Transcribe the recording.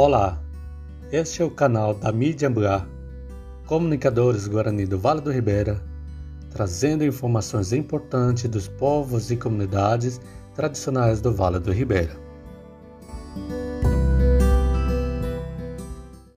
Olá, este é o canal da Mídia Ambuá, comunicadores Guarani do Vale do Ribeira, trazendo informações importantes dos povos e comunidades tradicionais do Vale do Ribeira.